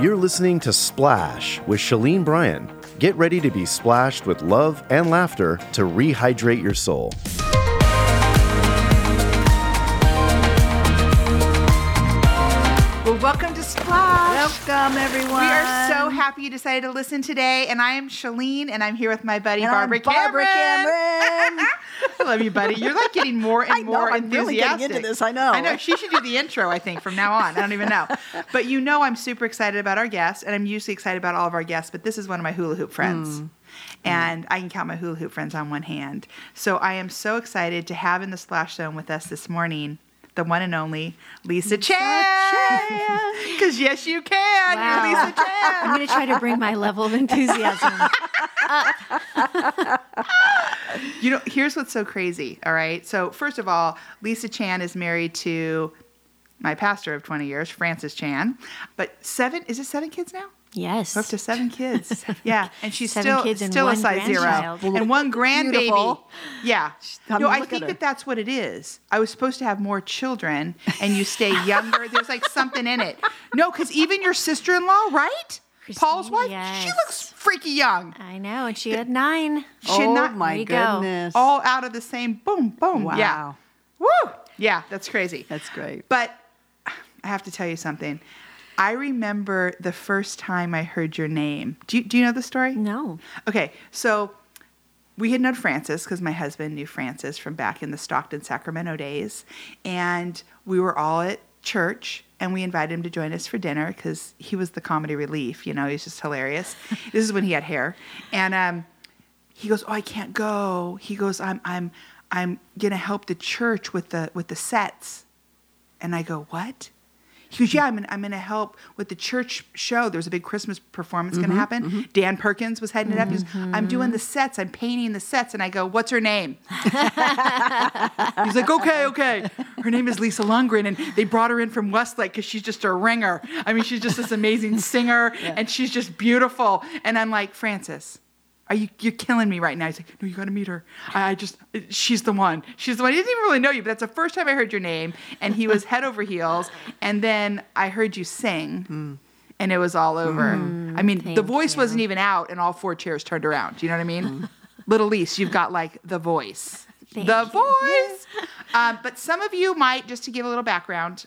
You're listening to Splash with Shalene Bryan. Get ready to be splashed with love and laughter to rehydrate your soul. Well, welcome to Splash. Welcome, everyone. We are so happy you decided to listen today. And I am Shalene, and I'm here with my buddy And Barbara I'm Barbara Cameron. Cameron. I love you, buddy. You're like getting more and I know, more I'm really getting into this, I know. I know. She should do the intro. I think from now on. I don't even know. But you know, I'm super excited about our guests, and I'm usually excited about all of our guests. But this is one of my hula hoop friends. Mm. And I can count my hula hoop friends on one hand. So I am so excited to have in the splash zone with us this morning the one and only Lisa Chan. Because yes, you can. Wow. You're Lisa Chan. I'm going to try to bring my level of enthusiasm. You know, here's what's so crazy. All right. So, first of all, Lisa Chan is married to my pastor of 20 years, Francis Chan. But seven, is it seven kids now? Yes. Up to seven kids. yeah. And she's Seven still, kids and still a one size zero. And one grandbaby. Beautiful. Yeah. I no, I think that that's what it is. I was supposed to have more children and you stay younger. There's like something in it. No, because even your sister in law, right? Paul's wife, Christine, she looks freaky young. I know. And she had nine. She had oh not- my There you go. goodness. all out of the same boom, boom. Yeah. Wow. Woo! Yeah, that's crazy. That's great. But I have to tell you something. I remember the first time I heard your name. Do you, do you know the story? No. Okay, so we had known Francis because my husband knew Francis from back in the Stockton, Sacramento days. And we were all at church and we invited him to join us for dinner because he was the comedy relief. You know, he was just hilarious. this is when he had hair. And um, he goes, "Oh, I can't go." He goes, "I'm I'm I'm gonna help the church with the with the sets." And I go, "What?" He goes, "Yeah, I'm gonna, I'm gonna help with the church show. There's a big Christmas performance gonna mm-hmm, happen. Mm-hmm. Dan Perkins was heading it up. He goes, mm-hmm. I'm doing the sets. I'm painting the sets." And I go, "What's her name?" He's like, "Okay, okay. Her name is Lisa Lundgren, and they brought her in from Westlake because she's just a ringer. I mean, she's just this amazing singer, and she's just beautiful." And I'm like, Francis. Are you you're killing me right now? He's like, no, you got to meet her. I, I just, she's the one. She's the one. He didn't even really know you, but that's the first time I heard your name. And he was head over heels. And then I heard you sing, mm. and it was all over. Mm-hmm. I mean, the voice you. wasn't even out, and all four chairs turned around. Do you know what I mean? Mm. Little Lise, you've got like the voice. Thank the you. voice. um, but some of you might, just to give a little background,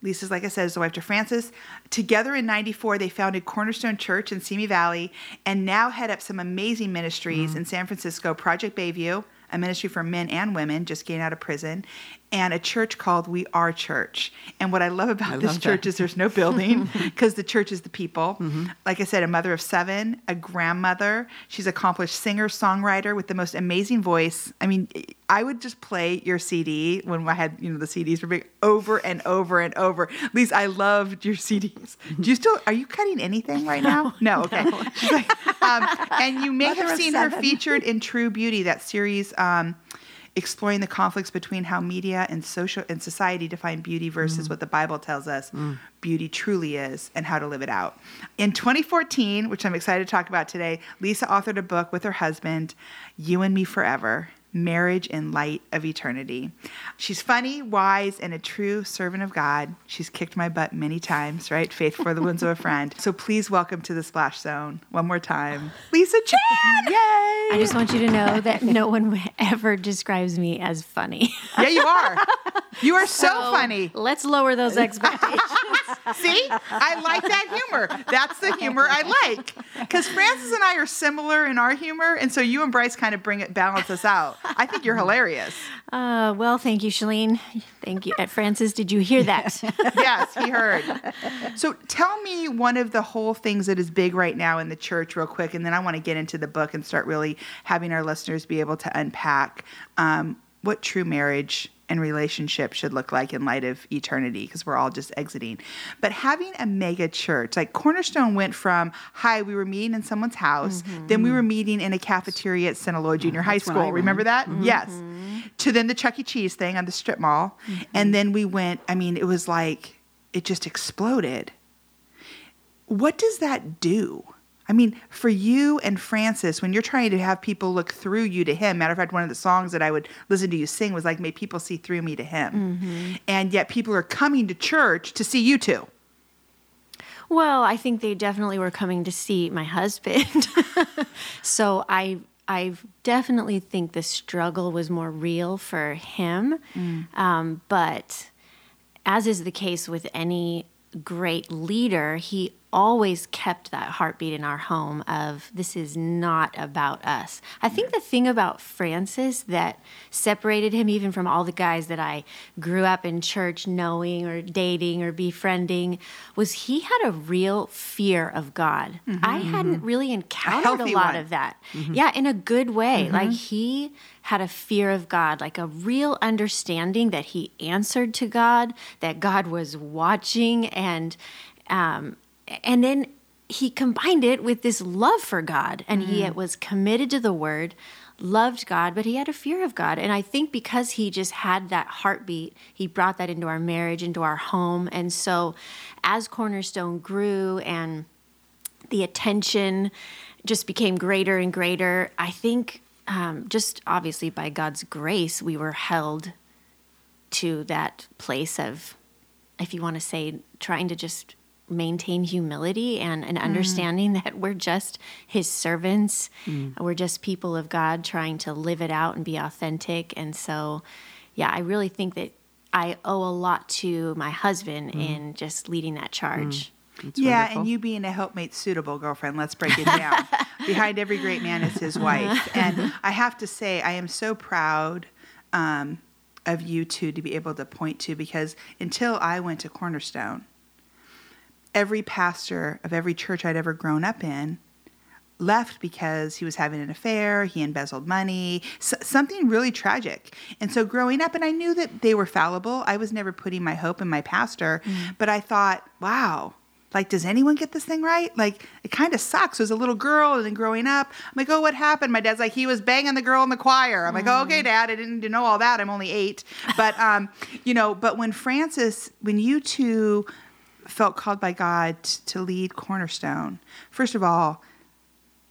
Lisa's, like I said, is the wife to Francis. Together in 94, they founded Cornerstone Church in Simi Valley and now head up some amazing ministries mm-hmm. in San Francisco. Project Bayview, a ministry for men and women just getting out of prison, and a church called We Are Church. And what I love about this love church that. is there's no building because the church is the people. Like I said, a mother of seven, a grandmother. She's accomplished singer, songwriter with the most amazing voice. I mean, I would just play your CD when I had, you know, the CDs were big over and over and over. Lisa, I loved your CDs. Do you still, are you cutting anything right now? No, okay. She's like, um, and you may Mother have seen her featured in True Beauty, that series um, exploring the conflicts between how media and social and society define beauty versus Mm. what the Bible tells us beauty truly is and how to live it out. In 2014, which I'm excited to talk about today, Lisa authored a book with her husband, You and Me Forever. Marriage in Light of Eternity. She's funny, wise, and a true servant of God. She's kicked my butt many times, right? Faith for the wounds of a friend. So please welcome to the Splash Zone one more time, Lisa Chan! Yay! I just want you to know that no one ever describes me as funny. Yeah, you are. You are so, funny. Let's lower those expectations. See, I like that humor. That's the humor I like. Because Francis and I are similar in our humor, and so you and Bryce kind of bring it, balance us out. I think you're hilarious. Uh, well, thank you, Shalene. Thank you. Francis, did you hear that? Yes, he heard. So tell me one of the whole things that is big right now in the church, real quick, and then I want to get into the book and start really having our listeners be able to unpack um, what true marriage and relationship should look like in light of eternity, because we're all just exiting. But having a mega church, like Cornerstone went from, hi, we were meeting in someone's house, then we were meeting in a cafeteria at Sinaloa Junior High That's School. Remember that? went. Yes. To then the Chuck E. Cheese thing on the strip mall. And then we went, I mean, it was like, it just exploded. What does that do? I mean, for you and Francis, when you're trying to have people look through you to him, matter of fact, one of the songs that I would listen to you sing was like, May people see through me to him. And yet people are coming to church to see you two. Well, I think they definitely were coming to see my husband. so I I definitely think the struggle was more real for him. Um, but as is the case with any great leader, he always kept that heartbeat in our home of this is not about us. I think the thing about Francis that separated him even from all the guys that I grew up in church knowing or dating or befriending was he had a real fear of God. Mm-hmm, I hadn't mm-hmm. really encountered a, healthy lot one. of that. Mm-hmm. Yeah, in a good way. Like he had a fear of God, like a real understanding that he answered to God, that God was watching, and um, and then he combined it with this love for God, and he was committed to the Word, loved God, but he had a fear of God, and I think because he just had that heartbeat, he brought that into our marriage, into our home, and so as Cornerstone grew and the attention just became greater and greater. I think um, just obviously by God's grace, we were held to that place of, if you want to say, trying to just maintain humility and an mm. understanding that we're just his servants. Mm. We're just people of God trying to live it out and be authentic. And so, yeah, I really think that I owe a lot to my husband mm. in just leading that charge. yeah, wonderful. and you being a helpmate suitable girlfriend, let's break it down. Behind every great man is his wife. And I have to say, I am so proud um, of you two to be able to point to because until I went to Cornerstone, every pastor of every church I'd ever grown up in left because he was having an affair, he embezzled money, something really tragic. And so growing up, and I knew that they were fallible, I was never putting my hope in my pastor, but I thought, wow. Like, does anyone get this thing right? Like, it kind of sucks. As a little girl, and then growing up, I'm like, oh, what happened? My dad's like, he was banging the girl in the choir. I'm like, oh, okay, dad, I didn't know all that. I'm only eight. But, um, you know, but when Francis, when you two felt called by God to lead Cornerstone, first of all,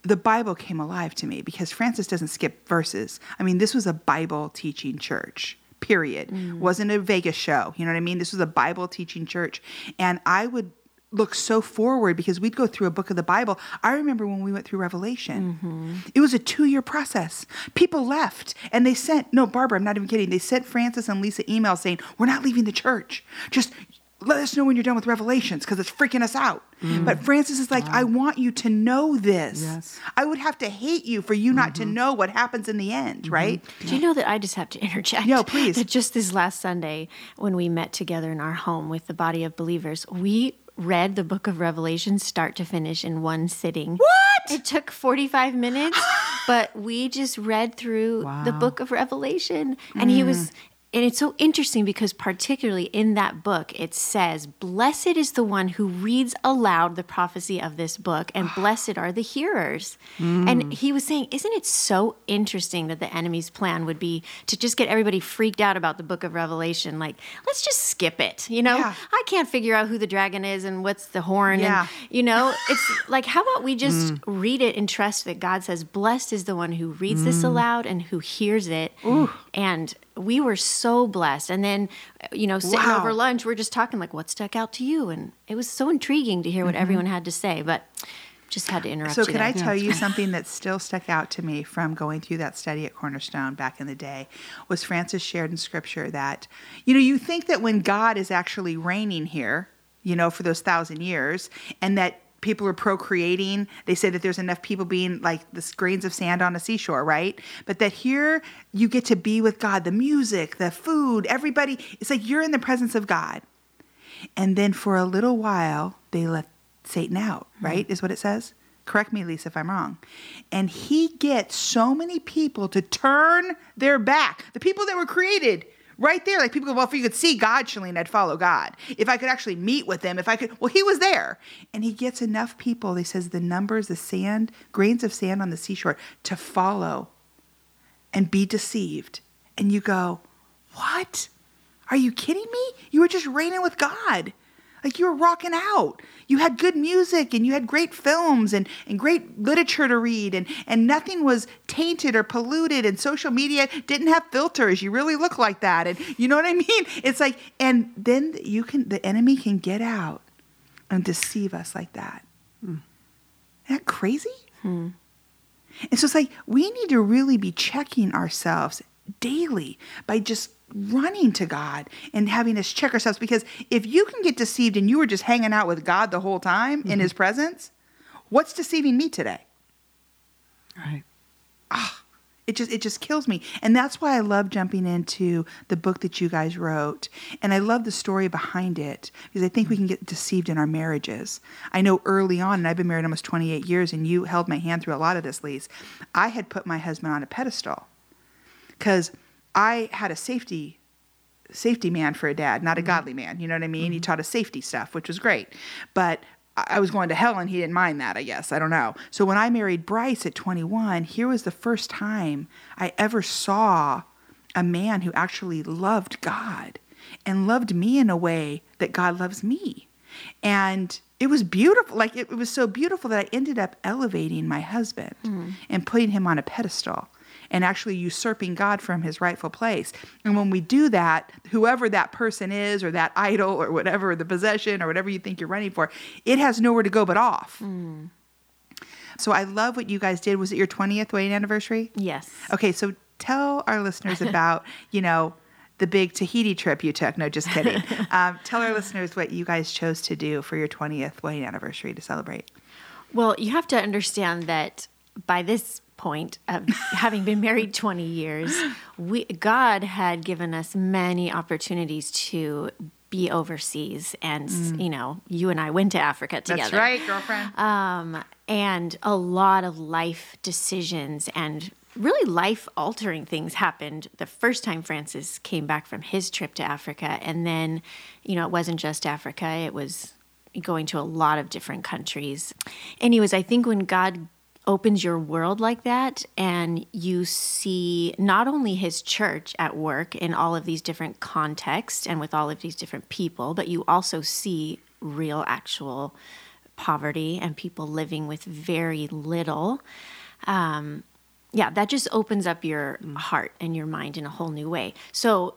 the Bible came alive to me because Francis doesn't skip verses. I mean, this was a Bible teaching church. Period. Mm. Wasn't a Vegas show. You know what I mean? This was a Bible teaching church. And I would look so forward because we'd go through a book of the Bible. I remember when we went through Revelation. Mm-hmm. It was a 2-year process. People left and they sent No, Barbara, I'm not even kidding. They sent Francis and Lisa emails saying, "We're not leaving the church. Just let us know when you're done with Revelations because it's freaking us out." Mm. But Francis is like, "I want you to know this." Yes. I would have to hate you for you not to mm-hmm. know what happens in the end, mm-hmm. right? Do you know that I just have to interject? No, please. That just this last Sunday, when we met together in our home with the body of believers, we read the book of Revelation start to finish in one sitting. What? It took 45 minutes, but we just read through the book of Revelation. And he mm. was. And it's so interesting because, particularly in that book, it says, Blessed is the one who reads aloud the prophecy of this book, and ah. blessed are the hearers. And mm. he was saying, Isn't it so interesting that the enemy's plan would be to just get everybody freaked out about the book of Revelation? Like, let's just skip it. You know, Yeah. I can't figure out who the dragon is and what's the horn. Yeah. And, you know, it's like, how about we just mm. read it and trust that God says, Blessed is the one who reads this mm. aloud and who hears it. And we were so blessed. And then, you know, sitting Wow. over lunch, we're just talking like, what stuck out to you? And it was so intriguing to hear what mm-hmm. everyone had to say. But just had to interrupt So, can there. I tell you something that still stuck out to me from going through that study at Cornerstone back in the day? Was Francis shared in scripture that, you know, you think that when God is actually reigning here, you know, for those thousand years, and that people are procreating, they say that there's enough people being like the grains of sand on a seashore, right? But that here you get to be with God, the music, the food, everybody, it's like you're in the presence of God. And then for a little while, they let Satan out, hmm. right? Is what it says. Correct me, Lisa, if I'm wrong. And he gets so many people to turn their back. The people that were created right there, like people go, well, if you could see God, Shalene, I'd follow God. If I could actually meet with him, if I could, well, he was there. And he gets enough people, he says, the numbers, the sand, grains of sand on the seashore, to follow and be deceived. And you go, what? Are you kidding me? You were just reigning with God. Like you were rocking out. You had good music and you had great films and, and great literature to read and, and nothing was tainted or polluted and social media didn't have filters. You really look like that. And you know what I mean? It's like and then you can the enemy can get out and deceive us like that. Hmm. Isn't that crazy? Hmm. And so it's like we need to really be checking ourselves daily by just running to God and having us check ourselves because if you can get deceived and you were just hanging out with God the whole time in his presence, what's deceiving me today? Right. Ah, It just it just kills me. And that's why I love jumping into the book that you guys wrote. And I love the story behind it because I think we can get deceived in our marriages. I know early on, and I've been married almost 28 years, and you held my hand through a lot of this, Lise. I had put my husband on a pedestal because I had a safety safety man for a dad, not a mm-hmm. godly man. You know what I mean? He mm-hmm. taught us safety stuff, which was great. But I was going to hell and he didn't mind that, I guess. I don't know. So when I married Bryce at 21, here was the first time I ever saw a man who actually loved God and loved me in a way that God loves me. And it was beautiful. Like it, it was so beautiful that I ended up elevating my husband mm-hmm. and putting him on a pedestal and actually usurping God from his rightful place. And when we do that, whoever that person is or that idol or whatever, the possession or whatever you think you're running for, it has nowhere to go but off. So I love what you guys did. Was it your 20th wedding anniversary? Yes. Okay, so tell our listeners about, you know, the big Tahiti trip you took. No, just kidding. um, tell our listeners what you guys chose to do for your 20th wedding anniversary to celebrate. Well, you have to understand that by this point of having been married 20 years, we God had given us many opportunities to be overseas and you know, you and I went to Africa together. That's right, girlfriend. Um, and a lot of life decisions and really life altering things happened the first time Francis came back from his trip to Africa. And then, you know, it wasn't just Africa, it was going to a lot of different countries. Anyways, I think when God opens your world like that and you see not only his church at work in all of these different contexts and with all of these different people, but you also see real, actual poverty and people living with very little. Um, yeah, that just opens up your heart and your mind in a whole new way. So,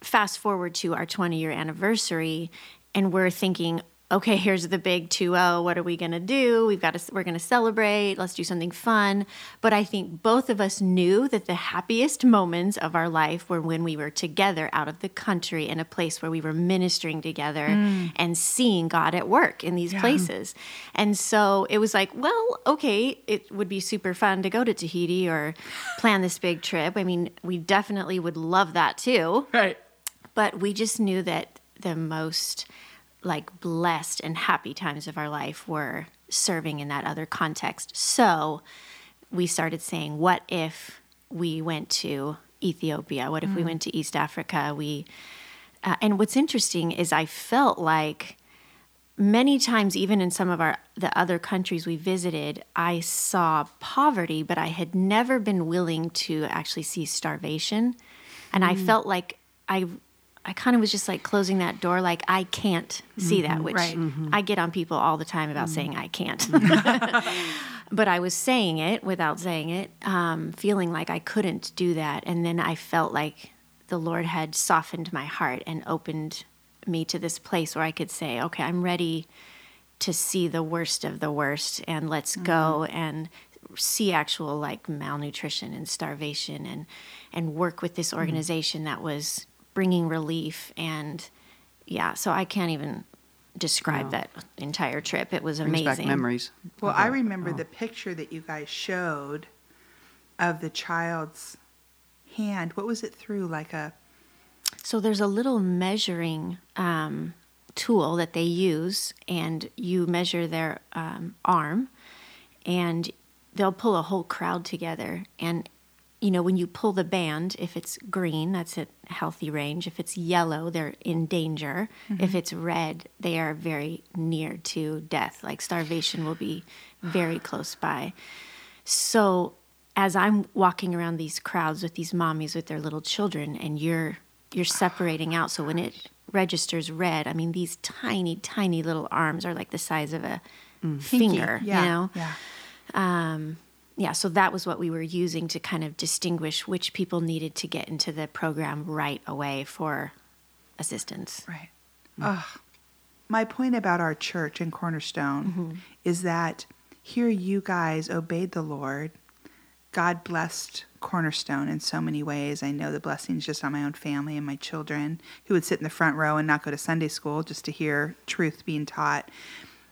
fast forward to our 20 year anniversary, and we're thinking, okay, here's the big 2-0. What are we gonna do? We've got to, we're gonna celebrate. Let's do something fun. But I think both of us knew that the happiest moments of our life were when we were together out of the country in a place where we were ministering together mm. and seeing God at work in these places. And so it was like, well, okay, it would be super fun to go to Tahiti or plan this big trip. I mean, we definitely would love that too Right. but we just knew that the most like blessed and happy times of our life were serving in that other context. So we started saying, what if we went to Ethiopia? What if we went to East Africa? We uh, and what's interesting is I felt like many times even in some of our the other countries we visited i saw poverty but i had never been willing to actually see starvation and i felt like i i kind of was just like closing that door like i can't see that mm-hmm. which right. Mm-hmm. i get on people all the time about mm-hmm. saying i can't. But i was saying it without saying it um, feeling like i couldn't do that and then i felt like the lord had softened my heart and opened me to this place where I could say, okay, I'm ready to see the worst of the worst and let's go and see actual like malnutrition and starvation and and work with this organization that was bringing relief and yeah, so I can't even describe Wow. that entire trip. It was Brings amazing. back memories. Well, of I remember Oh. the picture that you guys showed of the child's hand. What was it through? Like a So there's a little measuring um, tool that they use, and you measure their um, arm, and they'll pull a whole crowd together. And you know, when you pull the band, if it's green, that's a healthy range. If it's yellow, they're in danger. If it's red, they are very near to death. Like starvation will be very close by. So as I'm walking around these crowds with these mommies with their little children, and you're you're separating out. So when it registers red, I mean these tiny, tiny little arms are like the size of a finger. yeah, You know, yeah. um, yeah. So that was what we were using to kind of distinguish which people needed to get into the program right away for assistance. Right. Oh, my point about our church in Cornerstone mm-hmm. is that here you guys obeyed the Lord. God blessed Cornerstone in so many ways. I know the blessings just on my own family and my children who would sit in the front row and not go to Sunday school just to hear truth being taught.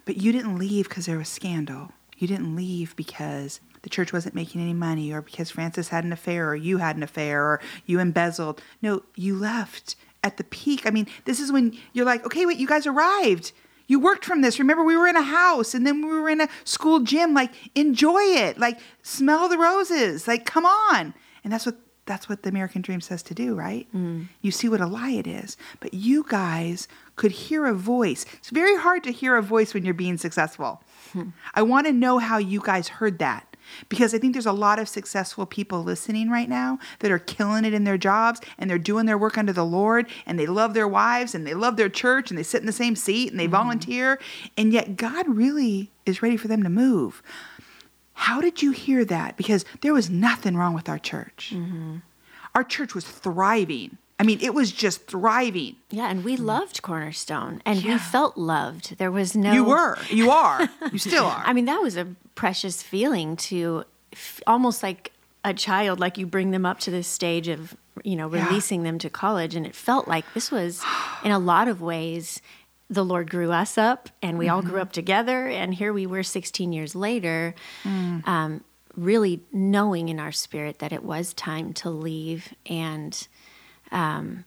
But you didn't leave because there was scandal. You didn't leave because the church wasn't making any money or because Francis had an affair or you had an affair or you embezzled. No, you left at the peak. I mean, this is when you're like, okay, wait, you guys arrived. You worked from this. Remember, we were in a house and then we were in a school gym. Like, enjoy it. Like, smell the roses. Like, come on. And that's what that's what the American dream says to do, right? Mm. You see what a lie it is. But you guys could hear a voice. It's very hard to hear a voice when you're being successful. Hmm. I want to know how you guys heard that because I think there's a lot of successful people listening right now that are killing it in their jobs and they're doing their work under the Lord and they love their wives and they love their church and they sit in the same seat and they mm-hmm. volunteer and yet God really is ready for them to move. How did you hear that? Because there was nothing wrong with our church. Mm-hmm. Our church was thriving. I mean, it was just thriving. Yeah, and we mm. loved Cornerstone and we felt loved. There was no You were. You are. You still are. I mean, that was a precious feeling to f- almost like a child, like you bring them up to this stage of, you know, Yeah. releasing them to college. And it felt like this was, in a lot of ways, the Lord grew us up and we all grew up together. And here we were 16 years later, um, really knowing in our spirit that it was time to leave. And, um,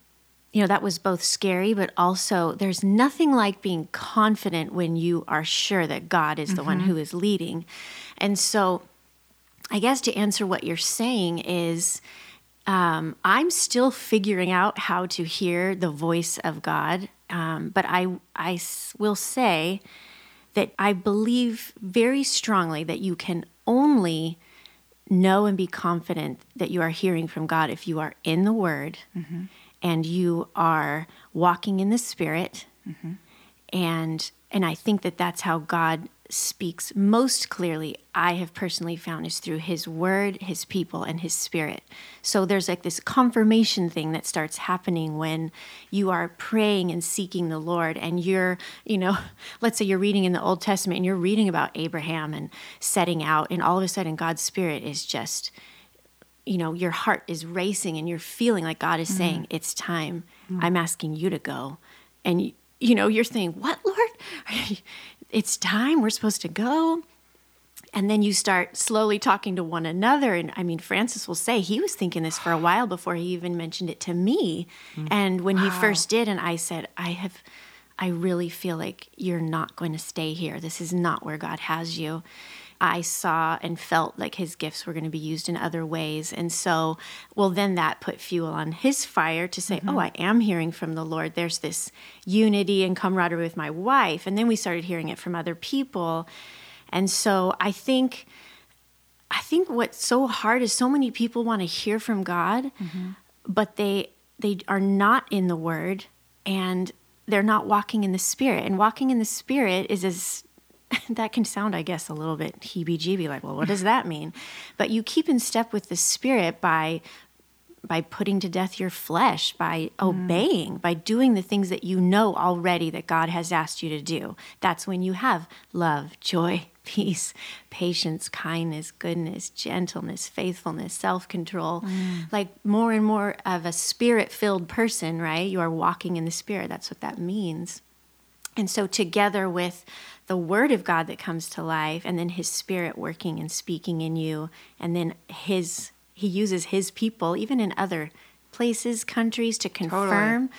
you know, that was both scary, but also there's nothing like being confident when you are sure that God is the one who is leading. And so, I guess to answer what you're saying is um, I'm still figuring out how to hear the voice of God. Um, but I will say that I believe very strongly that you can only know and be confident that you are hearing from God if you are in the Word and you are walking in the Spirit. Mm-hmm. And and I think that that's how God speaks most clearly. I have personally found is through His Word, His people, and His Spirit. So there's like this confirmation thing that starts happening when you are praying and seeking the Lord, and you're, you know, let's say you're reading in the Old Testament and you're reading about Abraham and setting out, and all of a sudden God's Spirit is just you know, your heart is racing and you're feeling like God is mm-hmm. saying, It's time. Mm-hmm. I'm asking you to go. And, you, you know, you're saying, What, Lord? it's time. We're supposed to go. And then you start slowly talking to one another. And I mean, Francis will say he was thinking this for a while before he even mentioned it to me. Mm. And when he first did, and I said, I have, I really feel like you're not going to stay here. This is not where God has you. I saw and felt like his gifts were going to be used in other ways. And so, well, then that put fuel on his fire to say, oh, mm-hmm. I am hearing from the Lord. There's this unity and camaraderie with my wife. And then we started hearing it from other people. And so I think. I think what's so hard is so many people want to hear from God, mm-hmm. but they they are not in the Word and they're not walking in the Spirit. And walking in the Spirit is as that can sound, I guess, a little bit heebie-jeebie. Like, well, what does that mean? But you keep in step with the Spirit by by putting to death your flesh, by mm. obeying, by doing the things that you know already that God has asked you to do. That's when you have love, joy, peace, patience, kindness, goodness, gentleness, faithfulness, self control. Mm. Like more and more of a spirit filled person, right? You are walking in the spirit. That's what that means. And so, together with the word of God that comes to life, and then his spirit working and speaking in you, and then his, he uses his people, even in other places, countries, to confirm.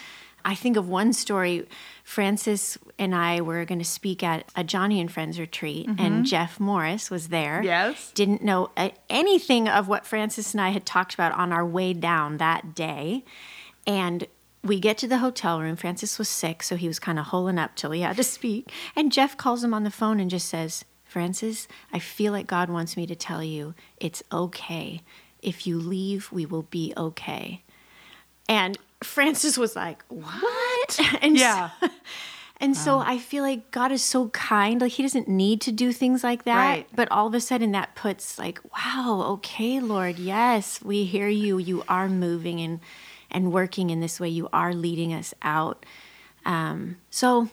I think of one story. Francis and I were going to speak at a Joni and Friends retreat, and Jeff Morris was there. Yes. Didn't know uh, anything of what Francis and I had talked about on our way down that day. And we get to the hotel room. Francis was sick, so he was kind of holding up till he had to speak. And Jeff calls him on the phone and just says, Francis, I feel like God wants me to tell you it's okay. If you leave, we will be okay. And Francis was like, What? And Yeah. so, and so I feel like God is so kind. Like he doesn't need to do things like that. Right. But all of a sudden that puts like, wow, okay, Lord, yes, we hear you. You are moving and and working in this way. You are leading us out. Um, so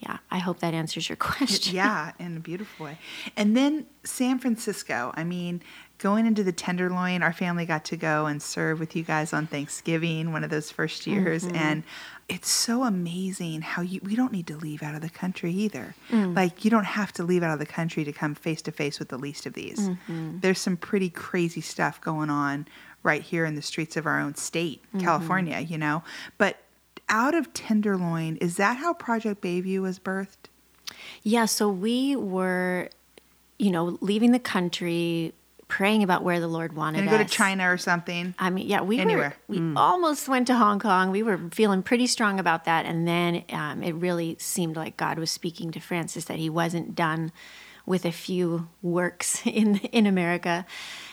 yeah, I hope that answers your question. yeah, in a beautiful way. And then San Francisco. I mean, going into the Tenderloin, our family got to go and serve with you guys on Thanksgiving, one of those first years, Mm-hmm. and it's so amazing how you we don't need to leave out of the country either. Mm. Like you don't have to leave out of the country to come face to face with the least of these. Mm-hmm. There's some pretty crazy stuff going on right here in the streets of our own state, Mm-hmm. California, you know. But out of Tenderloin, is that how Project Bayview was birthed? Yeah, so we were, you know, leaving the country, praying about where the Lord wanted Gonna go to. China or something. I mean, yeah, we Anywhere. were. We almost went to Hong Kong. We were feeling pretty strong about that, and then um, it really seemed like God was speaking to Francis that he wasn't done with a few works in in America,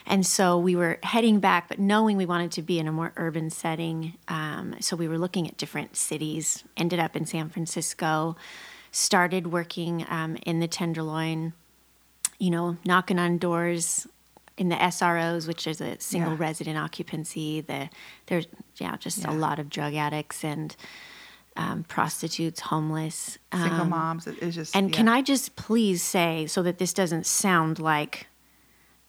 and so we were heading back, but knowing we wanted to be in a more urban setting. Um, so we were looking at different cities. Ended up in San Francisco. Started working um, in the Tenderloin you know, knocking on doors in the SROs, which is a single Yeah. resident occupancy. The there's yeah, just Yeah. a lot of drug addicts and um, prostitutes, homeless, Single um, moms. It was just And yeah. can I just please say, so that this doesn't sound like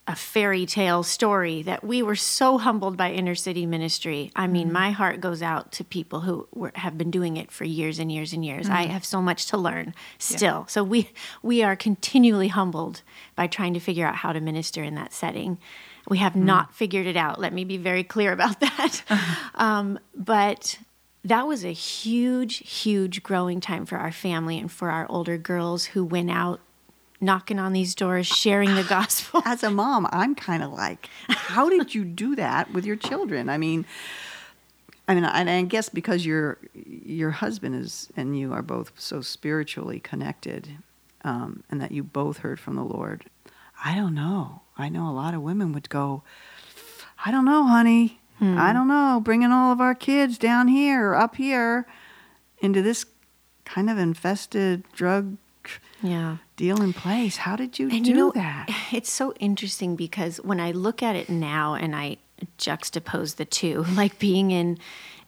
a fairy tale story, that we were so humbled by inner city ministry. I Mm-hmm. mean, my heart goes out to people who were, have been doing it for years and years and years. Mm-hmm. I have so much to learn still. So we we are continually humbled by trying to figure out how to minister in that setting. We have Mm-hmm. not figured it out. Let me be very clear about that. um, but that was a huge, huge growing time for our family and for our older girls who went out knocking on these doors, sharing the gospel. As a mom, I'm kind of like, how did you do that with your children? I mean, I mean, and I guess because your your husband is and you are both so spiritually connected, um, and that you both heard from the Lord. I don't know. I know a lot of women would go, I don't know, honey. I don't know. Bringing all of our kids down here or up here into this kind of infested drug Yeah. deal in place. How did you And do you know, that? it's so interesting because when I look at it now and I juxtapose the two, like being in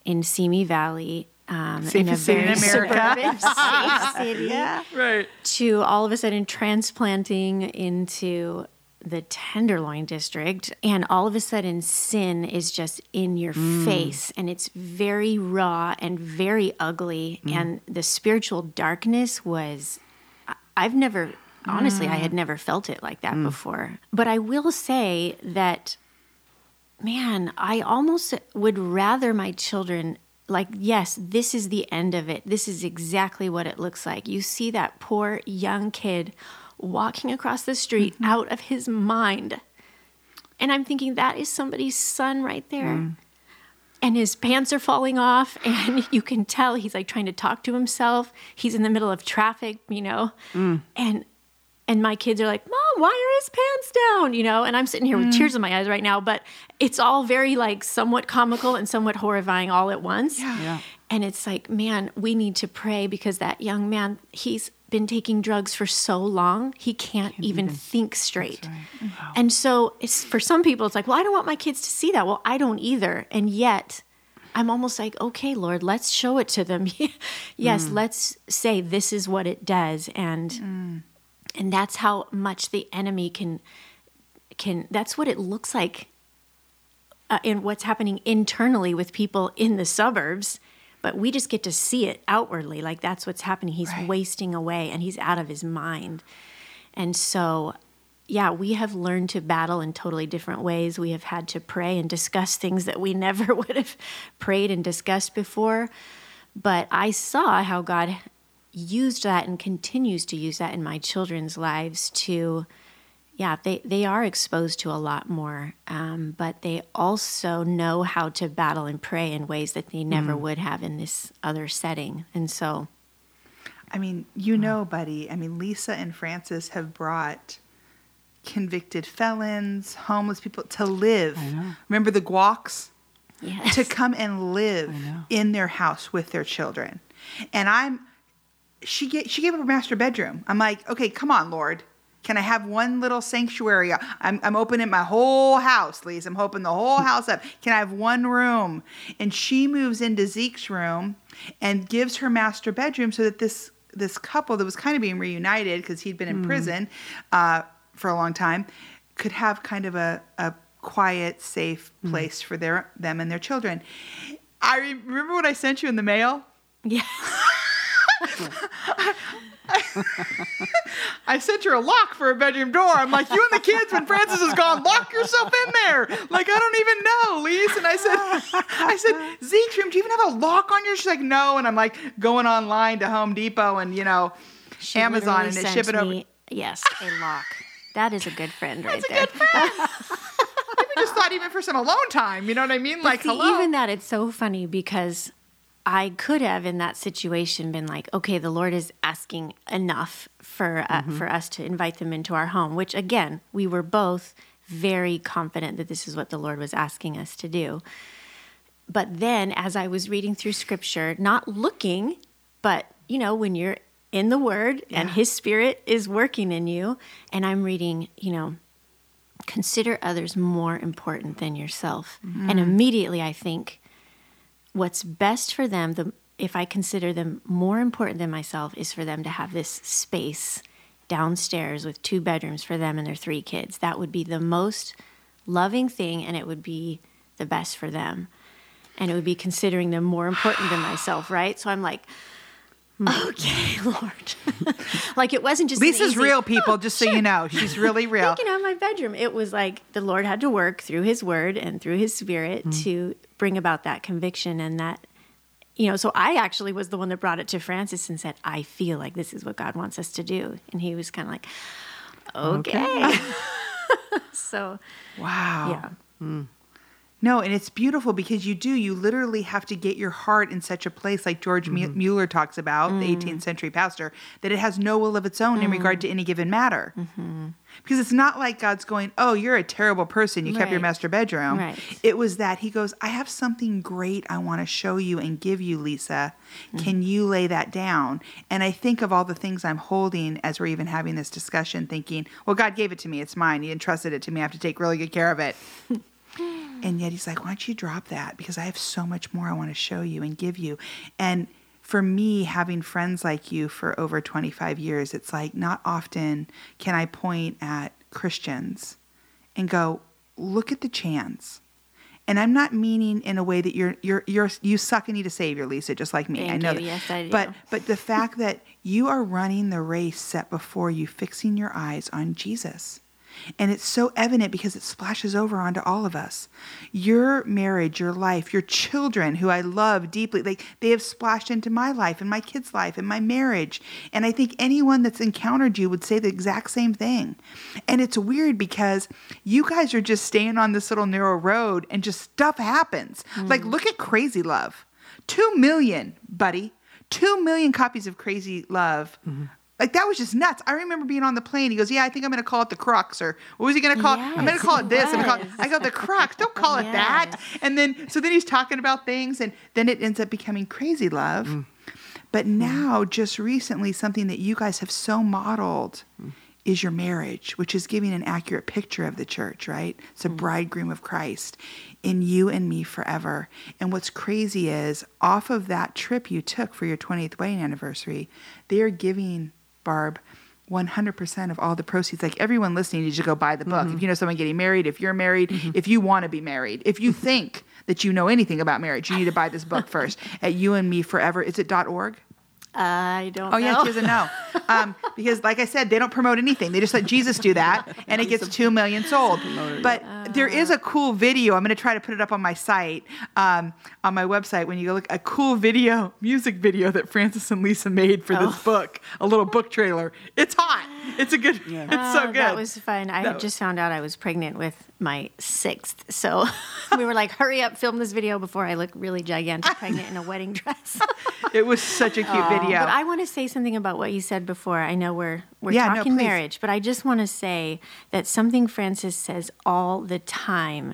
in Simi Valley, um, in a Safest city in very America. suburban safe city, right. to all of a sudden transplanting into the Tenderloin district, and all of a sudden sin is just in your face, and it's very raw and very ugly, and the spiritual darkness was. I've never, honestly, I had mm. never felt it like that mm. before. But I will say that man, I almost would rather my children like yes, this is the end of it. This is exactly what it looks like. You see that poor young kid walking across the street mm-hmm. out of his mind. And I'm thinking that is somebody's son right there. Mm. And his pants are falling off and you can tell he's like trying to talk to himself. He's in the middle of traffic, you know. Mm. And and my kids are like, "Mom, why are his pants down?" You know, and I'm sitting here with mm. tears in my eyes right now, but it's all very like somewhat comical and somewhat horrifying all at once. Yeah. And it's like, man, we need to pray because that young man, he's been taking drugs for so long, he can't, even, think straight. And so it's for some people it's like, "Well, I don't want my kids to see that." Well, I don't either. And yet, I'm almost like, "Okay, Lord, let's show it to them." yes, let's say this is what it does and and that's how much the enemy can can that's what it looks like uh, in what's happening internally with people in the suburbs but we just get to see it outwardly like that's what's happening. He's Right. wasting away and he's out of his mind. And so yeah we have learned to battle in totally different ways. We have had to pray and discuss things that we never would have prayed and discussed before. But i saw how god used that and continues to use that in my children's lives to yeah they, they are exposed to a lot more um, but they also know how to battle and pray in ways that they never would have in this other setting and so I mean, you know, buddy. I mean, Lisa and Francis have brought convicted felons, homeless people to live. I know. Remember the guacs? yes. To come and live in their house with their children. And I'm she gave she gave up her master bedroom. I'm like, okay, come on, Lord. Can I have one little sanctuary? I'm, I'm opening my whole house, Lisa. I'm hoping the whole house up. Can I have one room? And she moves into Zeke's room and gives her master bedroom so that this this couple that was kind of being reunited because he'd been in prison uh, for a long time could have kind of a, a quiet, safe place for their them and their children. I re- remember what I sent you in the mail. Yeah. I sent her a lock for a bedroom door. I'm like, you and the kids, when Francis is gone, lock yourself in there. Like, I don't even know, Lise. And I said, I said, Zeke, do you even have a lock on yours? She's like, no. And I'm like going online to Home Depot and, you know, She Amazon and ship it over. me- Yes, a lock. That is a good friend right That's a there. good friend. I just thought even for some alone time, you know what I mean? Like, See, hello. even that, it's so funny because I could have in that situation been like, okay, the Lord is asking enough for uh, Mm-hmm. for us to invite them into our home. Which again, we were both very confident that this is what the Lord was asking us to do. But then, as I was reading through Scripture, not looking, but you know, when you're in the Word and His Spirit is working in you, and I'm reading, you know, consider others more important than yourself. And immediately I think what's best for them, the, if I consider them more important than myself, is for them to have this space downstairs with two bedrooms for them and their three kids. That would be the most loving thing and it would be the best for them. And it would be considering them more important than myself, right? So I'm like, okay, Lord. like it wasn't just Lisa's easy, real, people, "Oh, just so sure." you know. She's really real. You know, my bedroom. It was like the Lord had to work through His Word and through His Spirit mm. to bring about that conviction and that, you know. So I actually was the one that brought it to Francis and said, "I feel like this is what God wants us to do," and he was kind of like, "Okay." so Wow. yeah, hmm. No, and it's beautiful because you do. You literally have to get your heart in such a place, like George Mu- mm-hmm. Mueller talks about, the mm. 18th century pastor, that it has no will of its own in regard mm. to any given matter. Mm-hmm. Because it's not like God's going, Oh, you're a terrible person. You kept your master bedroom. Right. It was that He goes, I have something great I want to show you and give you, Lisa. Mm. Can you lay that down? And I think of all the things I'm holding as we're even having this discussion, thinking, Well, God gave it to me. It's mine. He entrusted it to me. I have to take really good care of it. And yet he's like, why don't you drop that? Because I have so much more I want to show you and give you. And for me, having friends like you for over 25 years, it's like not often can I point at Christians and go, look at the chance. And I'm not meaning in a way that you're you're you're you suck and need a savior, Lisa, just like me. I know you. that. Yes, I do. But but the fact that you are running the race set before you, fixing your eyes on Jesus. And it's so evident because it splashes over onto all of us. Your marriage, your life, your children, who I love deeply, they, they have splashed into my life and my kids' life and my marriage. And I think anyone that's encountered you would say the exact same thing. And it's weird because you guys are just staying on this little narrow road and just stuff happens. Mm. Like, look at Crazy Love. Two million, buddy. Two million copies of Crazy Love. Mm-hmm. Like that was just nuts. I remember being on the plane. He goes, "Yeah, I think I'm going to call it the Crux," or what was he going to call? it? I'm going to call it this. I'm gonna call it. I go the Crux. Don't call it that. And then so then he's talking about things, and then it ends up becoming Crazy Love. Mm. But mm. now, just recently, something that you guys have so modeled mm. is your marriage, which is giving an accurate picture of the church, right? It's a bridegroom of Christ in you and me forever. And what's crazy is, off of that trip you took for your 20th wedding anniversary, they are giving Barb 100% of all the proceeds. Like everyone listening needs to go buy the book. If you know someone getting married, if you're married, if you want to be married, if you think that you know anything about marriage, you need to buy this book first at You and Me Forever. Is it .org? I don't Oh know. yeah, she doesn't know. Um, because like I said, they don't promote anything. They just let Jesus do that, and it gets two million sold. But there is a cool video. I'm going to try to put it up on my site, um, on my website. When you go look, a cool video, music video that Francis and Lisa made for this book, a little book trailer. It's hot. It's a good. It's so Oh, good. That was fun. I That had was- just found out I was pregnant with my sixth. So we were like, hurry up, film this video before I look really gigantic pregnant in a wedding dress. It was such a cute video. But I want to say something about what you said before. I know we're we're Yeah, talking please. marriage, but I just want to say that something Francis says all the time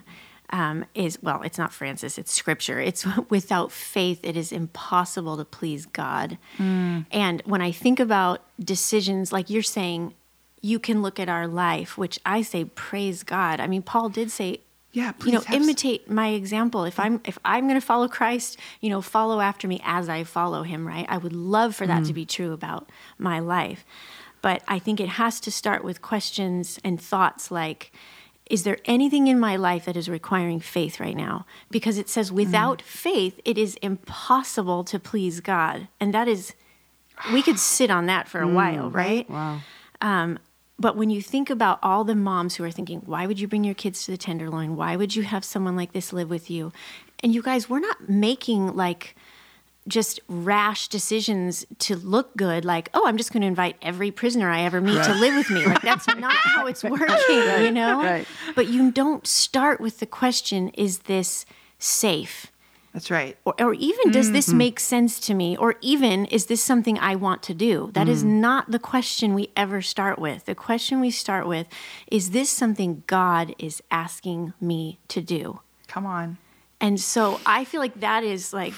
um, is well, it's not Francis, it's Scripture. It's without faith, it is impossible to please God. Mm. And when I think about decisions, like you're saying, you can look at our life, which I say, praise God. I mean, Paul did say. Yeah, you know, please have s- imitate my example. If I'm if I'm going to follow Christ, you know, follow after me as I follow him, right? I would love for that Mm. to be true about my life. But I think it has to start with questions and thoughts like is there anything in my life that is requiring faith right now? Because it says without faith it is impossible to please God. And that is we could sit on that for a while, right? Wow. Um, but when you think about all the moms who are thinking, why would you bring your kids to the Tenderloin? Why would you have someone like this live with you? And you guys, we're not making like just rash decisions to look good, like, oh, I'm just going to invite every prisoner I ever meet to live with me. Like, that's not how it's working, you know? right. But you don't start with the question, is this safe? That's right. or, or even does this mm-hmm. make sense to me or even is this something i want to do That is mm. not the question we ever start with the question we start with is this something god is asking me to do Come on. and so i feel like that is like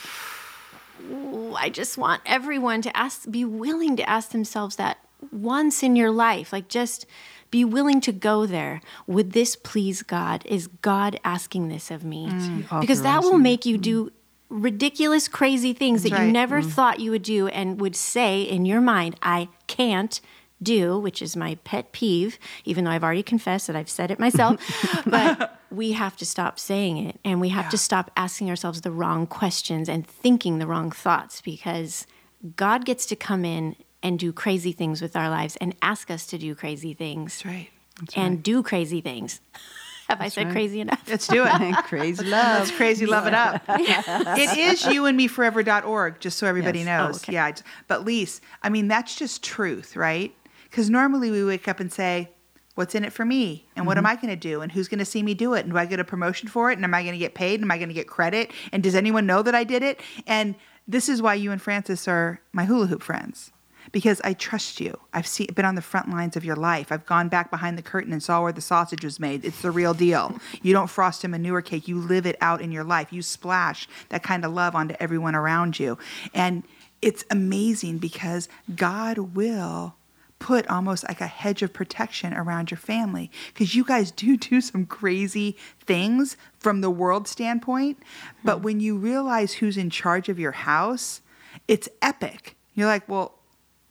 i just want everyone to ask be willing to ask themselves that once in your life like just be willing to go there. Would this please god? Is god asking this of me? Mm. Because that will make you do ridiculous crazy things that That's you right. never thought you would do and would say in your mind i can't do which is my pet peeve even though i've already confessed that i've said it myself but we have to stop saying it and we have to stop asking ourselves the wrong questions and thinking the wrong thoughts because god gets to come in and do crazy things with our lives and ask us to do crazy things That's right. and do crazy things have i said right. crazy enough Let's do it. Crazy That's love. crazy. Love it up. it is youandmeforever.org, just so everybody Yes. Oh, knows. okay. Yeah. it's- But Lise, I mean, that's just truth, right? Because normally we wake up and say, What's in it for me? And what am Mm-hmm. I going to do? And who's going to see me do it? And do I get a promotion for it? And am I going to get paid? And am I going to get credit? And does anyone know that I did it? And this is why you and Francis are my hula hoop friends because I trust you. I've seen, been on the front lines of your life. I've gone back behind the curtain and saw where the sausage was made. It's the real deal. You don't frost a manure cake. You live it out in your life. You splash that kind of love onto everyone around you. And it's amazing because God will put almost like a hedge of protection around your family because you guys do do some crazy things from the world standpoint. But hmm. when you realize who's in charge of your house, it's epic. You're like, well,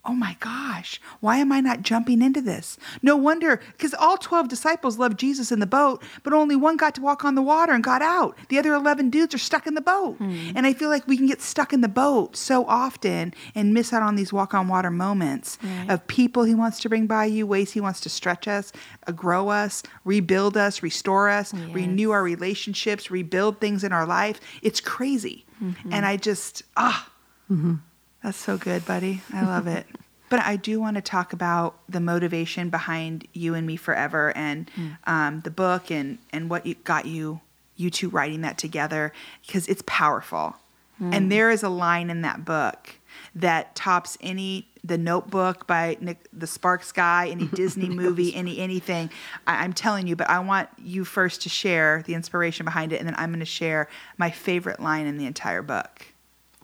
oh my gosh, why am I not jumping into this? No wonder, because all 12 disciples loved Jesus in the boat, but only one got to walk on the water and got out. The other 11 dudes are stuck in the boat. And I feel like we can get stuck in the boat so often and miss out on these walk on water moments Right. of people he wants to bring by you, ways he wants to stretch us, uh, grow us, rebuild us, restore us, renew our relationships, rebuild things in our life. It's crazy. And I just, ah, that's so good, buddy. I love it. But I do want to talk about the motivation behind you and me forever and um, the book and, and what you, got you you two writing that together because it's powerful. And there is a line in that book that tops any the Notebook by Nick, the Sparks guy, any Disney movie, any anything. I, I'm telling you, but I want you first to share the inspiration behind it, and then I'm going to share my favorite line in the entire book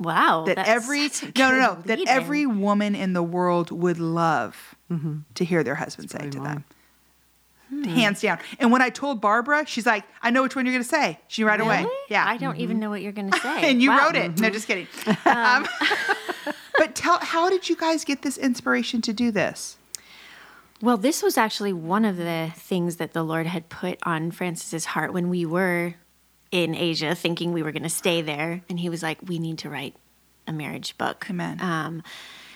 wow that that's every such a no no no that every woman in the world would love mm-hmm. to hear their husband say to them hmm. hands down. And when i told barbara she's like i know which one you're going to say. She right away. Yeah. I don't even mm-hmm. know what you're gonna say. And you Wow. wrote it. No mm-hmm. just kidding. Um, um. but tell how did you guys get this inspiration to do this? Well, this was actually one of the things that the Lord had put on Francis's heart when we were in Asia, thinking we were going to stay there, and he was like, "We need to write a marriage book." Amen. Um,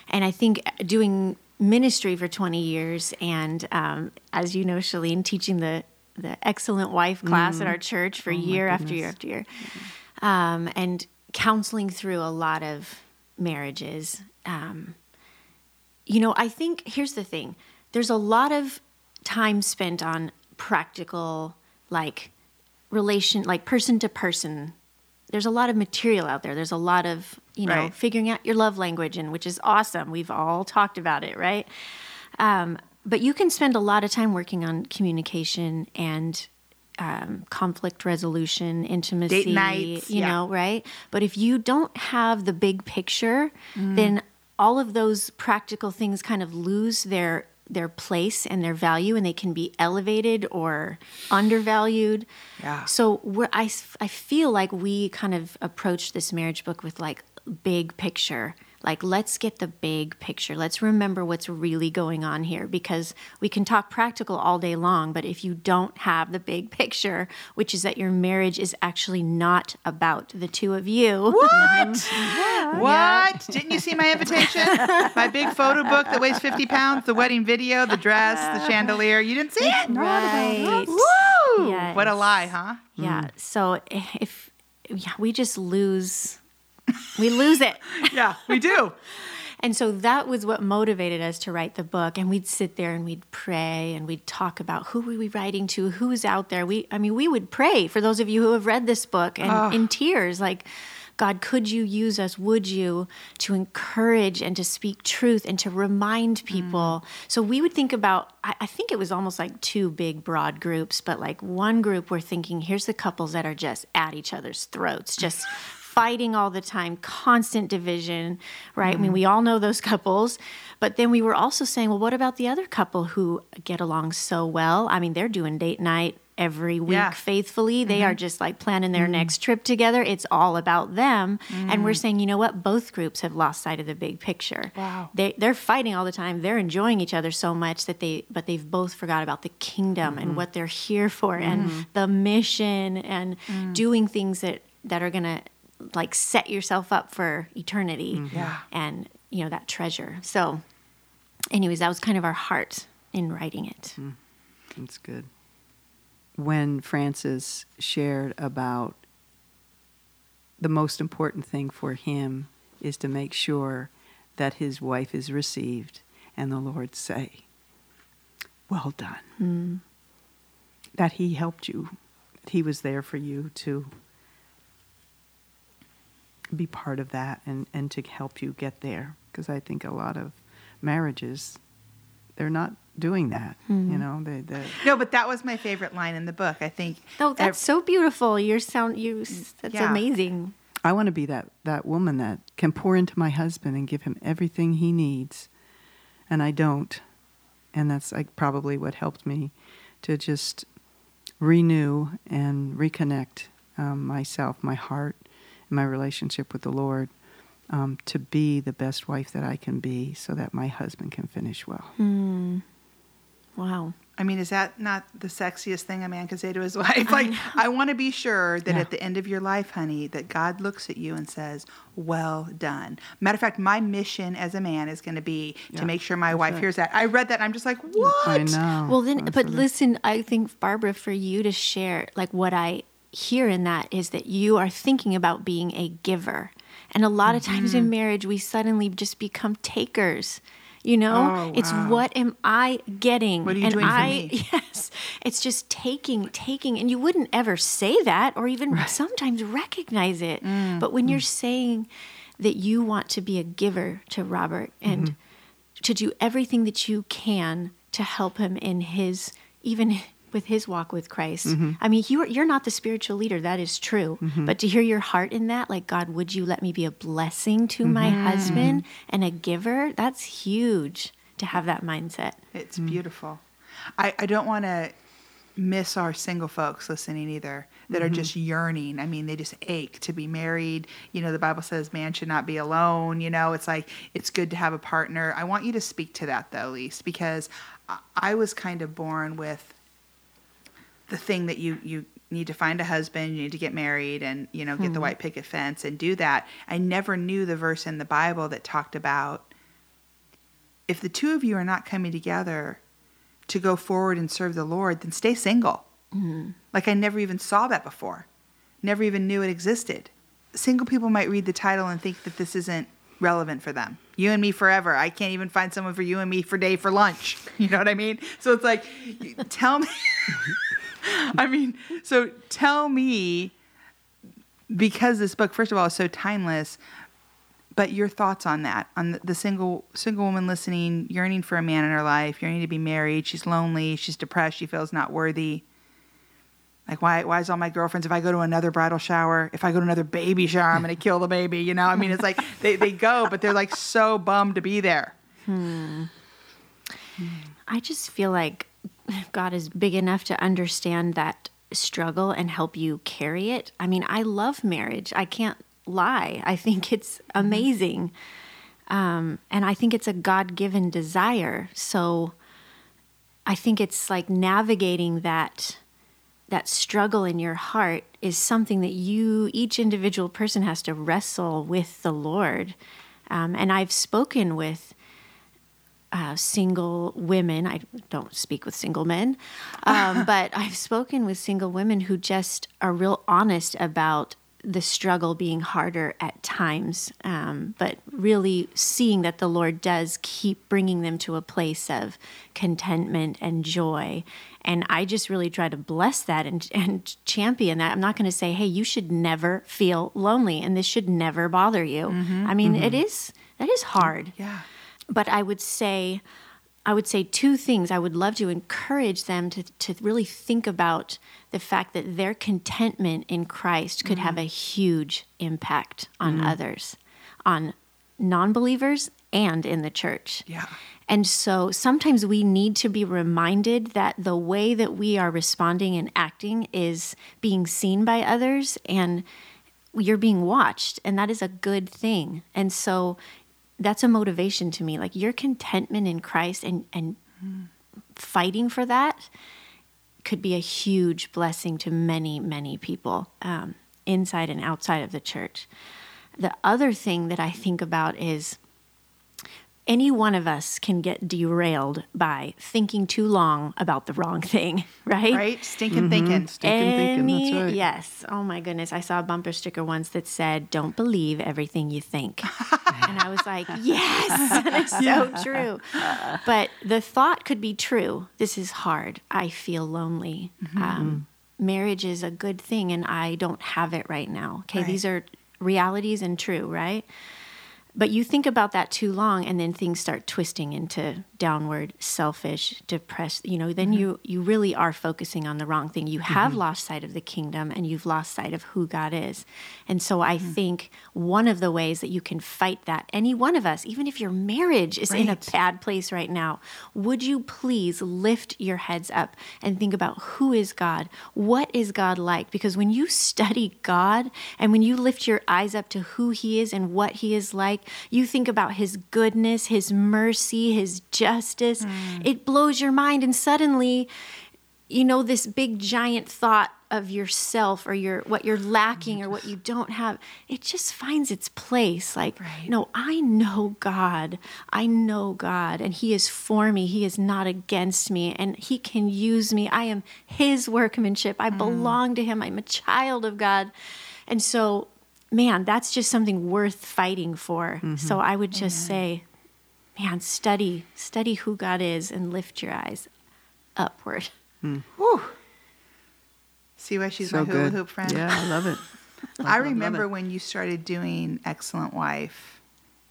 and I think doing ministry for 20 years, and um, as you know, Shalene, teaching the the excellent wife class at our church for year after year after year, um, and counseling through a lot of marriages. Um, you know, I think here's the thing there's a lot of time spent on practical, like relation, like person to person. There's a lot of material out there. There's a lot of, you know, Right. figuring out your love language, and which is awesome. We've all talked about it, right? Um, but you can spend a lot of time working on communication and um, conflict resolution, intimacy, Date nights, you yeah. know, right? But if you don't have the big picture, then all of those practical things kind of lose their their place and their value and they can be elevated or undervalued. Yeah. So we're, I, I feel like we kind of approached this marriage book with like big picture. Like, let's get the big picture. Let's remember what's really going on here because we can talk practical all day long, but if you don't have the big picture, which is that your marriage is actually not about the two of you. What? What? Didn't you see my invitation? my big photo book that weighs 50 pounds, the wedding video, the dress, the chandelier. You didn't see it? Right. Woo! Yes. What a lie, huh? Yeah. Hmm. So if yeah, we just lose, we lose it. Yeah, we do. And so that was what motivated us to write the book. And we'd sit there and we'd pray and we'd talk about who were we writing to, who's out there. We, I mean, we would pray for those of you who have read this book and in tears, like, God, could you use us? Would you to encourage and to speak truth and to remind mm. people? So we would think about, I, I think it was almost like two big, broad groups, but like one group, we're thinking, here's the couples that are just at each other's throats, just fighting all the time, constant division, right? I mean, mm-hmm. we all know those couples. But then we were also saying, well, what about the other couple who get along so well? I mean, they're doing date night every week Yeah. faithfully. They are mm-hmm. just like planning their mm-hmm. next trip together. It's all about them. And we're mm. saying, you know what? Both groups have lost sight of the big picture. Wow. They they're fighting all the time. They're enjoying each other so much that they but they've both forgot about the kingdom and what they're here for and the mission and mm. doing things that that are going to like set yourself up for eternity. Mm-hmm. Yeah. And you know that treasure. So anyways, that was kind of our heart in writing it. Mm. That's good. When Francis shared about the most important thing for him is to make sure that his wife is received and the Lord say, Well done. Mm. That he helped you, that he was there for you to be part of that and, and to help you get there. Because I think a lot of marriages, they're not doing that. You know, they, they No, but that was my favorite line in the book. I think. Oh, that's so beautiful. Your sound you that's Yeah. amazing. I want to be that, that woman that can pour into my husband and give him everything he needs. And I don't. And that's like probably what helped me to just renew and reconnect um, myself, my heart, and my relationship with the Lord um, to be the best wife that I can be so that my husband can finish well. Wow. I mean, is that not the sexiest thing a man could say to his wife? Like, I want to be sure that Yeah. at the end of your life, honey, that God looks at you and says, "Well done." Matter of fact, my mission as a man is going to be Yeah, to make sure my wife right. hears that. I read that, and I'm just like, "What?" I know. Well, then, That's but listen, I think, Barbara, for you to share, like what I hear in that is that you are thinking about being a giver. And a lot of times Mm-hmm. in marriage, we suddenly just become takers. You know, Oh, it's what am I getting? What are you and doing for I, me? Yes, it's just taking, taking, and you wouldn't ever say that or even sometimes recognize it. Mm, But when you're saying that you want to be a giver to Robert and Mm-hmm. to do everything that you can to help him in his even with his walk with Christ. Mm-hmm. I mean, you're you're not the spiritual leader, that is true. But to hear your heart in that, like God, would you let me be a blessing to my Mm-hmm. husband and a giver? That's huge to have that mindset. It's beautiful. I, I don't want to miss our single folks listening either that are just yearning. I mean, they just ache to be married. You know, the Bible says man should not be alone. You know, it's like it's good to have a partner. I want you to speak to that though, Lise, because I, I was kind of born with the thing that you you need to find a husband, you need to get married and, you know, get the hmm. white picket fence and do that. I never knew the verse in the Bible that talked about if the two of you are not coming together to go forward and serve the Lord, then stay single. Mm-hmm. Like I never even saw that before, never even knew it existed. Single people might read the title and think that this isn't relevant for them. You and me forever. I can't even find someone for you and me for day for lunch. You know what I mean? So it's like, tell me. I mean, so tell me, because this book, first of all, is so timeless, but your thoughts on that on the, the single single woman listening yearning for a man in her life yearning to be married she's lonely she's depressed she feels not worthy. Like why why is all my girlfriends if i go to another bridal shower if i go to another baby shower i'm going to kill the baby you know? I mean it's like they, they go but they're like so bummed to be there. Hmm. I just feel like God is big enough to understand that struggle and help you carry it. I mean, I love marriage. I can't lie. I think it's amazing. Um, and I think it's a God given desire. So I think it's like navigating that that struggle in your heart is something that you each individual person has to wrestle with the Lord. Um, and I've spoken with uh, single women. I don't speak with single men, um, but I've spoken with single women who just are real honest about the struggle being harder at times, um, but really seeing that the Lord does keep bringing them to a place of contentment and joy. And I just really try to bless that and, and champion that. I'm not going to say, hey, you should never feel lonely and this should never bother you. I mean, it is, that is hard. Yeah. But I would say, I would say two things. I would love to encourage them to, to really think about the fact that their contentment in Christ could have mm-hmm. a huge impact on mm-hmm. others, on non believers and in the church. Yeah. And so sometimes we need to be reminded that the way that we are responding and acting is being seen by others and you're being watched, and that is a good thing. And so that's a motivation to me. Like your contentment in Christ and, and fighting for that could be a huge blessing to many, many people um, inside and outside of the church. The other thing that I think about is any one of us can get derailed by thinking too long about the wrong thing, right? Right? Stinking thinking. Stinking thinking, that's Any- right. Yes. Oh my goodness. I saw a bumper sticker once that said, Don't believe everything you think. and I was like, Yes, that's so true. But the thought could be true. This is hard. I feel lonely. Mm-hmm. Um, marriage is a good thing, and I don't have it right now. Okay. Right. These are realities and true, right? But you think about that too long, and then things start twisting into downward, selfish, depressed. You know, then mm-hmm. you you really are focusing on the wrong thing. You have mm-hmm. lost sight of the kingdom, and you've lost sight of who God is. And so I mm. think one of the ways that you can fight that, any one of us, even if your marriage is in a bad place right now, would you please lift your heads up and think about who is God? What is God like? Because when you study God and when you lift your eyes up to who He is and what He is like, you think about His goodness, His mercy, His justice. Mm. It blows your mind. And suddenly, you know, this big giant thought of yourself or your what you're lacking or what you don't have it just finds its place like Right. no i know god i know god and he is for me he is not against me and he can use me i am his workmanship i mm. belong to him i'm a child of god and so man that's just something worth fighting for mm-hmm. so i would just say man study study who god is and lift your eyes upward hmm. Whew. See why she's so my hula good. hoop friend? Yeah, I love it. I love remember it. when you started doing Excellent Wife,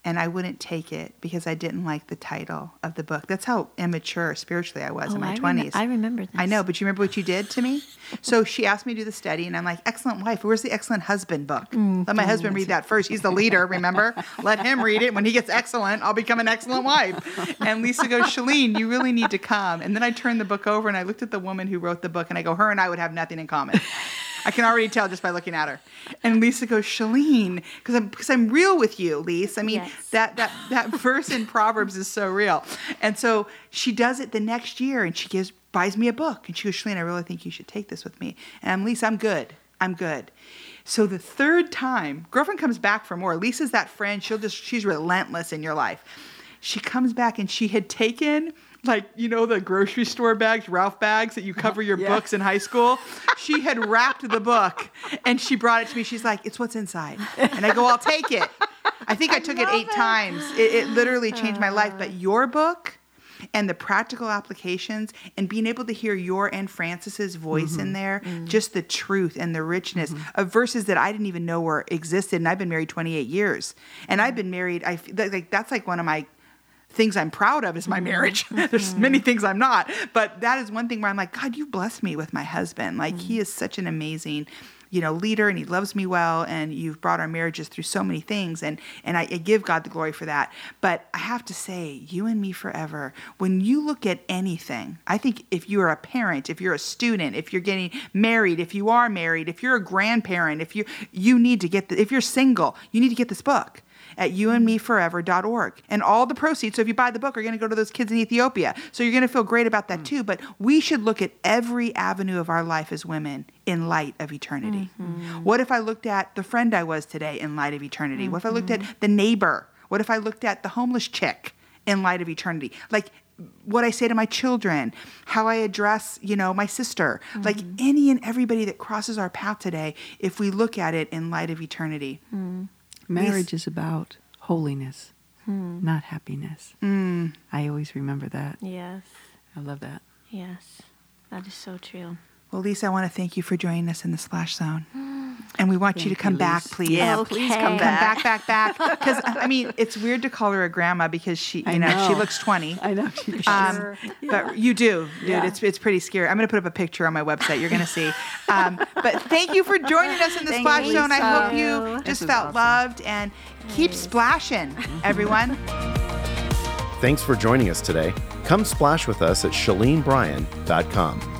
and I wouldn't take it because I didn't like the title of the book. That's how immature spiritually I was in Oh, my I remem- twenties. I remember this. I know, but you remember what you did to me? So she asked me to do the study, and I'm like, "Excellent Wife. Where's the Excellent Husband book? Mm, Let my husband read that first. He's the leader. Remember? Let him read it. When he gets excellent, I'll become an excellent wife." And Lisa goes, "Shalene, you really need to come." And then I turned the book over, and I looked at the woman who wrote the book, and I go, "Her and I would have nothing in common." I can already tell just by looking at her. And Lisa goes, Shalene, because I'm because I'm real with you, Lisa. I mean, Yes. that that that verse in Proverbs is so real. And so she does it the next year, and she gives buys me a book, and she goes, Shalene, I really think you should take this with me. And I'm Lisa, I'm good. I'm good. So the third time, girlfriend comes back for more. Lisa's that friend. She'll just she's relentless in your life. She comes back and she had taken like you know the grocery store bags, Ralph bags that you cover your Yeah. books in high school. She had wrapped the book and she brought it to me. She's like, "It's what's inside," and I go, "I'll take it." I think I took it eight times. It, it literally changed my life. But your book and the practical applications and being able to hear your and Francis's voice in there, just the truth and the richness of verses that I didn't even know were existed. And I've been married 28 years, and I've been married. I like that's like one of my things I'm proud of is my mm-hmm. marriage. There's mm-hmm. many things I'm not, but that is one thing where I'm like, God, you blessed me with my husband. Like he mm. is such an amazing you know, leader and he loves me well and you've brought our marriages through so many things and and I, I give God the glory for that. But I have to say, you and me forever. When you look at anything, I think if you're a parent, if you're a student, if you're getting married, if you are married, if you're a grandparent, if you you need to get the, if you're single, you need to get this book at youandmeforever.org. And all the proceeds, so if you buy the book, are going to go to those kids in Ethiopia. So you're going to feel great about that mm. too. But we should look at every avenue of our life as women in light of eternity. Mm-hmm. What if I looked at the friend I was today in light of eternity? What if I looked at mm-hmm. the neighbor? What if I looked at the homeless chick in light of eternity? Like, what I say to my children, how I address, you know, my sister, like mm-hmm. any and everybody that crosses our path today, if we look at it in light of eternity. Mm. Marriage is about holiness, hmm. not happiness. Hmm. I always remember that. Yes. I love that. Yes. That is so true. Well, Lisa, I want to thank you for joining us in the Splash Zone. And we want you to come you, back, please. Yeah, Okay. please come Come back. Come back, back, back. Because, I mean, it's weird to call her a grandma because she, you I know, she looks 20. I know. She Um, sure. But you do, dude. Yeah. It's it's pretty scary. I'm going to put up a picture on my website. You're going to see. Um, but thank you for joining us in the Thank Splash you, Zone. I hope you This just felt awesome. loved and keep splashing, everyone. Thanks for joining us today. Come splash with us at ShaleneBryan.com.